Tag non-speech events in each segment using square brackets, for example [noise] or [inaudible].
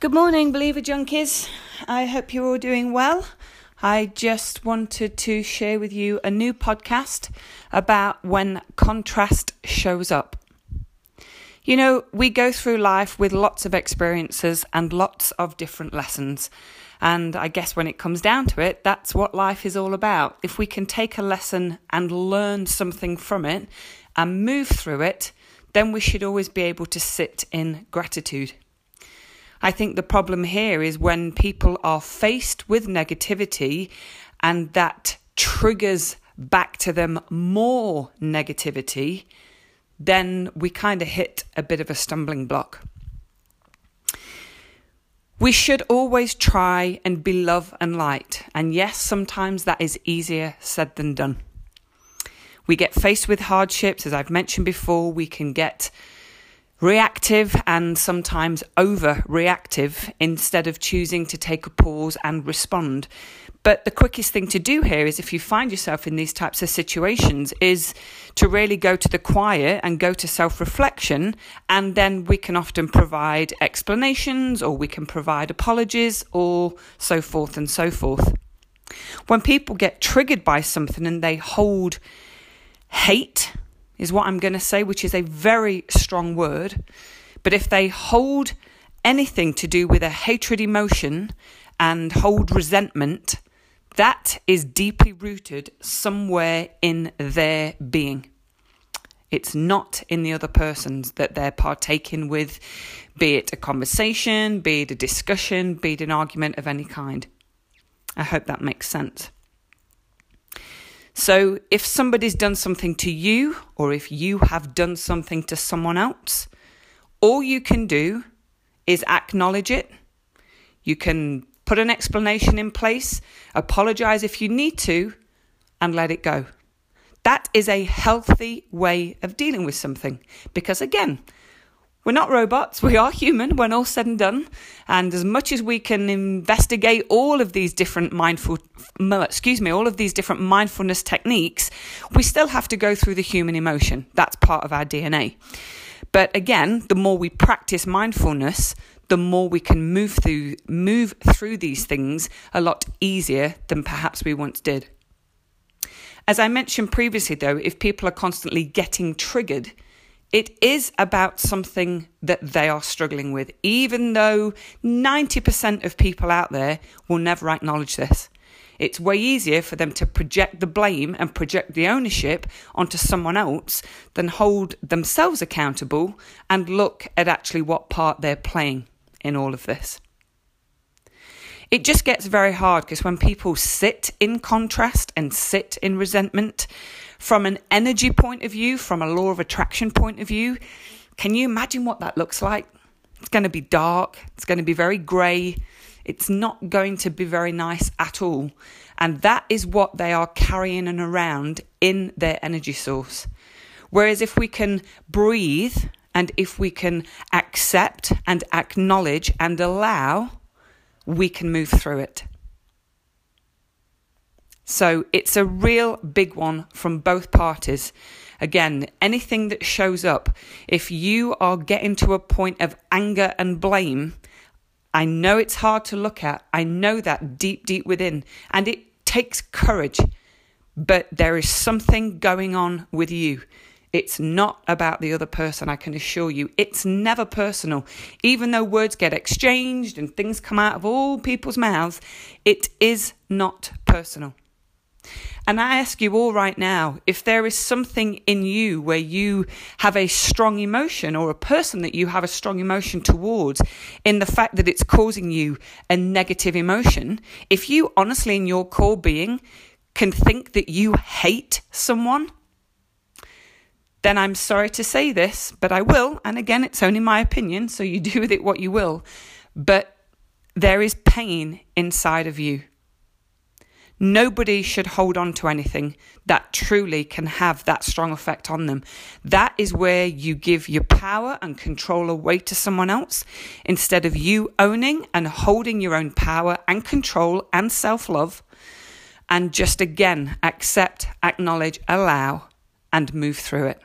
Good morning, Believer Junkies. I hope you're all doing well. I just wanted to share with you a new podcast about when contrast shows up. You know, we go through life with lots of experiences and lots of different lessons. And I guess when it comes down to it, that's what life is all about. If we can take a lesson and learn something from it and move through it, then we should always be able to sit in gratitude. I think the problem here is when people are faced with negativity and that triggers back to them more negativity, then we kind of hit a bit of a stumbling block. We should always try and be love and light. And yes, sometimes that is easier said than done. We get faced with hardships, as I've mentioned before, we can get reactive and sometimes overreactive instead of choosing to take a pause and respond. But the quickest thing to do here is if you find yourself in these types of situations is to really go to the quiet and go to self-reflection and then we can often provide explanations or we can provide apologies or so forth and so forth. When people get triggered by something and they hold hate is what I'm going to say, which is a very strong word. But if they hold anything to do with a hatred emotion and hold resentment, that is deeply rooted somewhere in their being. It's not in the other persons that they're partaking with, be it a conversation, be it a discussion, be it an argument of any kind. I hope that makes sense. So, if somebody's done something to you, or if you have done something to someone else, all you can do is acknowledge it. You can put an explanation in place, apologize if you need to, and let it go. That is a healthy way of dealing with something because, again, we're not robots, we are human when all said and done. And as much as we can investigate all of these different mindful, excuse me, all of these different mindfulness techniques, we still have to go through the human emotion. That's part of our DNA. But again, the more we practice mindfulness, the more we can move through move through these things a lot easier than perhaps we once did. As I mentioned previously though, if people are constantly getting triggered, it is about something that they are struggling with, even though 90% of people out there will never acknowledge this. It's way easier for them to project the blame and project the ownership onto someone else than hold themselves accountable and look at actually what part they're playing in all of this. It just gets very hard because when people sit in contrast and sit in resentment, from an energy point of view, from a law of attraction point of view, can you imagine what that looks like? It's going to be dark, it's going to be very grey, it's not going to be very nice at all. And that is what they are carrying and around in their energy source. Whereas if we can breathe and if we can accept and acknowledge and allow, we can move through it. So it's a real big one from both parties. Again, anything that shows up, if you are getting to a point of anger and blame, I know it's hard to look at. I know that deep, deep within. And it takes courage. But there is something going on with you. It's not about the other person, I can assure you. It's never personal. Even though words get exchanged and things come out of all people's mouths, it is not personal. And I ask you all right now if there is something in you where you have a strong emotion or a person that you have a strong emotion towards in the fact that it's causing you a negative emotion, if you honestly in your core being can think that you hate someone, then I'm sorry to say this, but I will. And again, it's only my opinion, so you [laughs] do with it what you will. But there is pain inside of you. Nobody should hold on to anything that truly can have that strong effect on them. That is where you give your power and control away to someone else instead of you owning and holding your own power and control and self love. And just again, accept, acknowledge, allow, and move through it.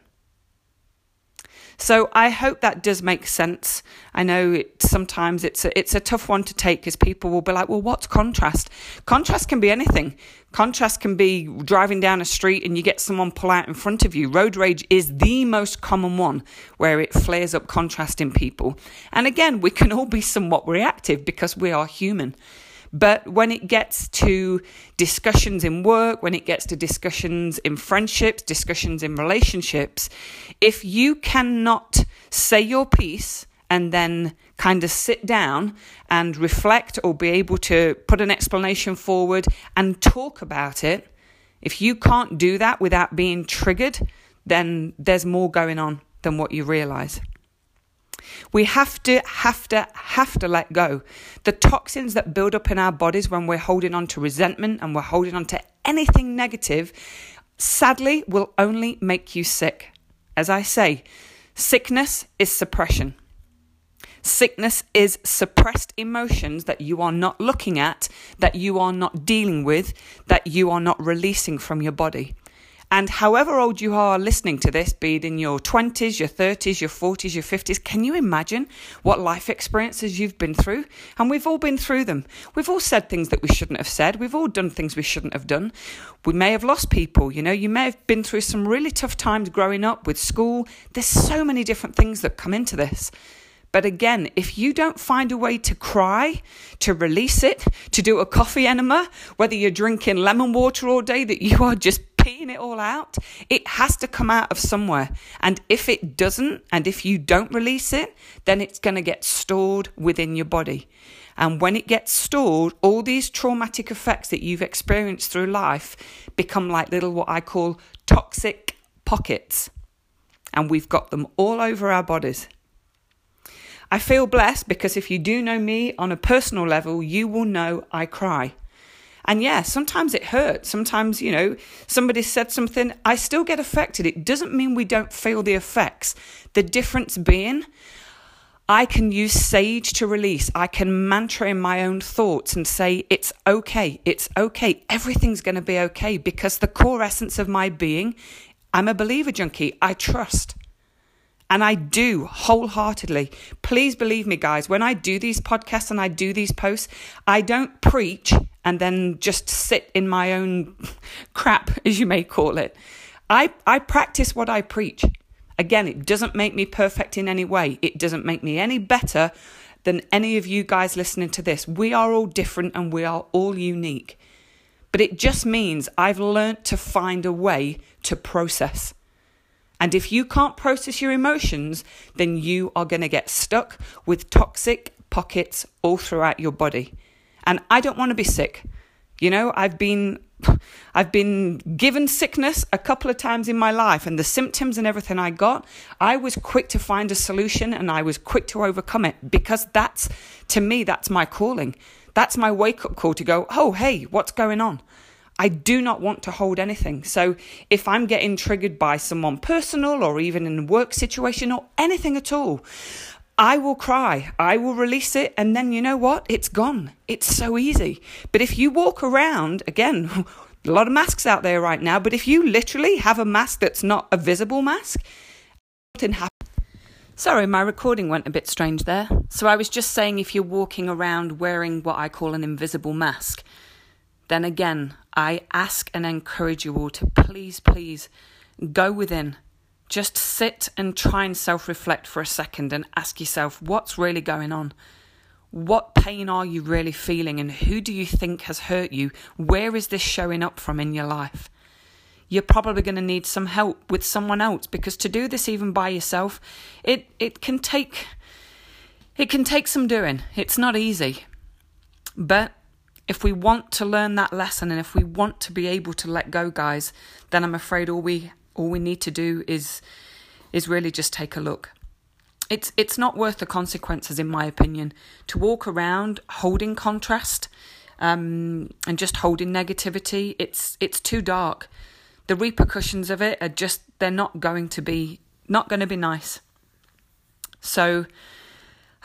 So I hope that does make sense. I know it, sometimes it's a, it's a tough one to take because people will be like, well, what's contrast? Contrast can be anything. Contrast can be driving down a street and you get someone pull out in front of you. Road rage is the most common one where it flares up contrast in people. And again, we can all be somewhat reactive because we are human. But when it gets to discussions in work, when it gets to discussions in friendships, discussions in relationships, if you cannot say your piece and then kind of sit down and reflect or be able to put an explanation forward and talk about it, if you can't do that without being triggered, then there's more going on than what you realize. We have to, have to, have to let go. The toxins that build up in our bodies when we're holding on to resentment and we're holding on to anything negative, sadly, will only make you sick. As I say, sickness is suppression. Sickness is suppressed emotions that you are not looking at, that you are not dealing with, that you are not releasing from your body. And however old you are listening to this, be it in your 20s, your 30s, your 40s, your 50s, can you imagine what life experiences you've been through? And we've all been through them. We've all said things that we shouldn't have said. We've all done things we shouldn't have done. We may have lost people. You know, you may have been through some really tough times growing up with school. There's so many different things that come into this. But again, if you don't find a way to cry, to release it, to do a coffee enema, whether you're drinking lemon water all day, that you are just peeing it all out. It has to come out of somewhere. And if it doesn't, and if you don't release it, then it's going to get stored within your body. And when it gets stored, all these traumatic effects that you've experienced through life become like little what I call toxic pockets. And we've got them all over our bodies. I feel blessed because if you do know me on a personal level, you will know I cry. And yeah, sometimes it hurts. Sometimes, you know, somebody said something, I still get affected. It doesn't mean we don't feel the effects. The difference being, I can use sage to release. I can mantra in my own thoughts and say, it's okay, it's okay, everything's going to be okay because the core essence of my being, I'm a believer junkie. I trust. And I do wholeheartedly. Please believe me, guys, when I do these podcasts and I do these posts, I don't preach and then just sit in my own [laughs] crap, as you may call it. I, I practice what I preach. Again, it doesn't make me perfect in any way, it doesn't make me any better than any of you guys listening to this. We are all different and we are all unique. But it just means I've learned to find a way to process. And if you can't process your emotions, then you are going to get stuck with toxic pockets all throughout your body. And I don't want to be sick. You know, I've been [laughs] I've been given sickness a couple of times in my life and the symptoms and everything I got, I was quick to find a solution and I was quick to overcome it because that's to me that's my calling. That's my wake up call to go, "Oh, hey, what's going on?" I do not want to hold anything. So if I'm getting triggered by someone personal or even in a work situation or anything at all, I will cry, I will release it, and then you know what? It's gone. It's so easy. But if you walk around, again, [laughs] a lot of masks out there right now, but if you literally have a mask that's not a visible mask, something happens. Sorry, my recording went a bit strange there. So I was just saying if you're walking around wearing what I call an invisible mask, then again, I ask and encourage you all to please, please go within. Just sit and try and self reflect for a second and ask yourself what's really going on? What pain are you really feeling and who do you think has hurt you? Where is this showing up from in your life? You're probably going to need some help with someone else because to do this even by yourself, it, it can take it can take some doing. It's not easy. But if we want to learn that lesson and if we want to be able to let go, guys, then I'm afraid all we all we need to do is is really just take a look. It's it's not worth the consequences, in my opinion, to walk around holding contrast um, and just holding negativity. It's it's too dark. The repercussions of it are just they're not going to be not going to be nice. So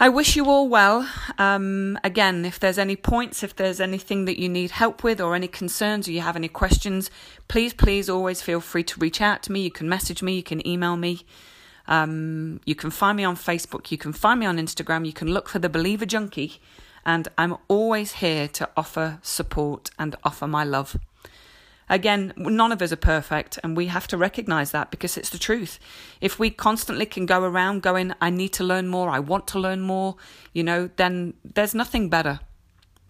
I wish you all well. Um, again, if there's any points, if there's anything that you need help with, or any concerns, or you have any questions, please, please always feel free to reach out to me. You can message me, you can email me. Um, you can find me on Facebook, you can find me on Instagram, you can look for the Believer Junkie, and I'm always here to offer support and offer my love. Again, none of us are perfect, and we have to recognize that because it's the truth. If we constantly can go around going, I need to learn more, I want to learn more, you know, then there's nothing better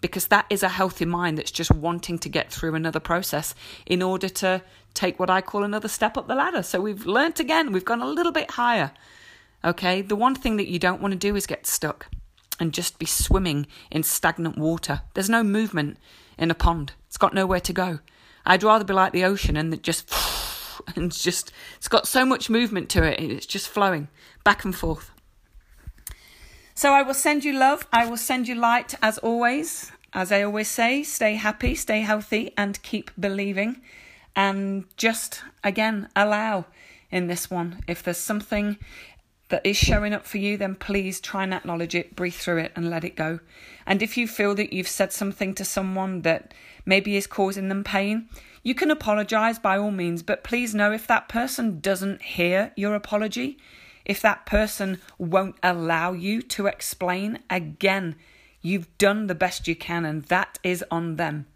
because that is a healthy mind that's just wanting to get through another process in order to take what I call another step up the ladder. So we've learnt again, we've gone a little bit higher. Okay, the one thing that you don't want to do is get stuck and just be swimming in stagnant water. There's no movement in a pond, it's got nowhere to go. I'd rather be like the ocean and it just [laughs] and just it's got so much movement to it it's just flowing back and forth. So I will send you love, I will send you light as always. As I always say, stay happy, stay healthy and keep believing and just again allow in this one if there's something that is showing up for you, then please try and acknowledge it, breathe through it, and let it go. And if you feel that you've said something to someone that maybe is causing them pain, you can apologize by all means, but please know if that person doesn't hear your apology, if that person won't allow you to explain, again, you've done the best you can, and that is on them.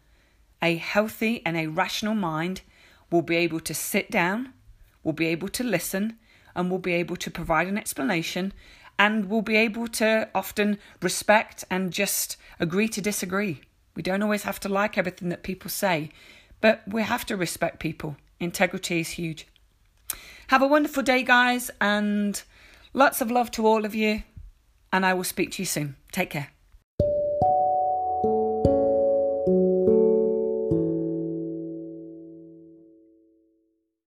A healthy and a rational mind will be able to sit down, will be able to listen and will be able to provide an explanation and will be able to often respect and just agree to disagree. We don't always have to like everything that people say, but we have to respect people. Integrity is huge. Have a wonderful day, guys, and lots of love to all of you. And I will speak to you soon. Take care.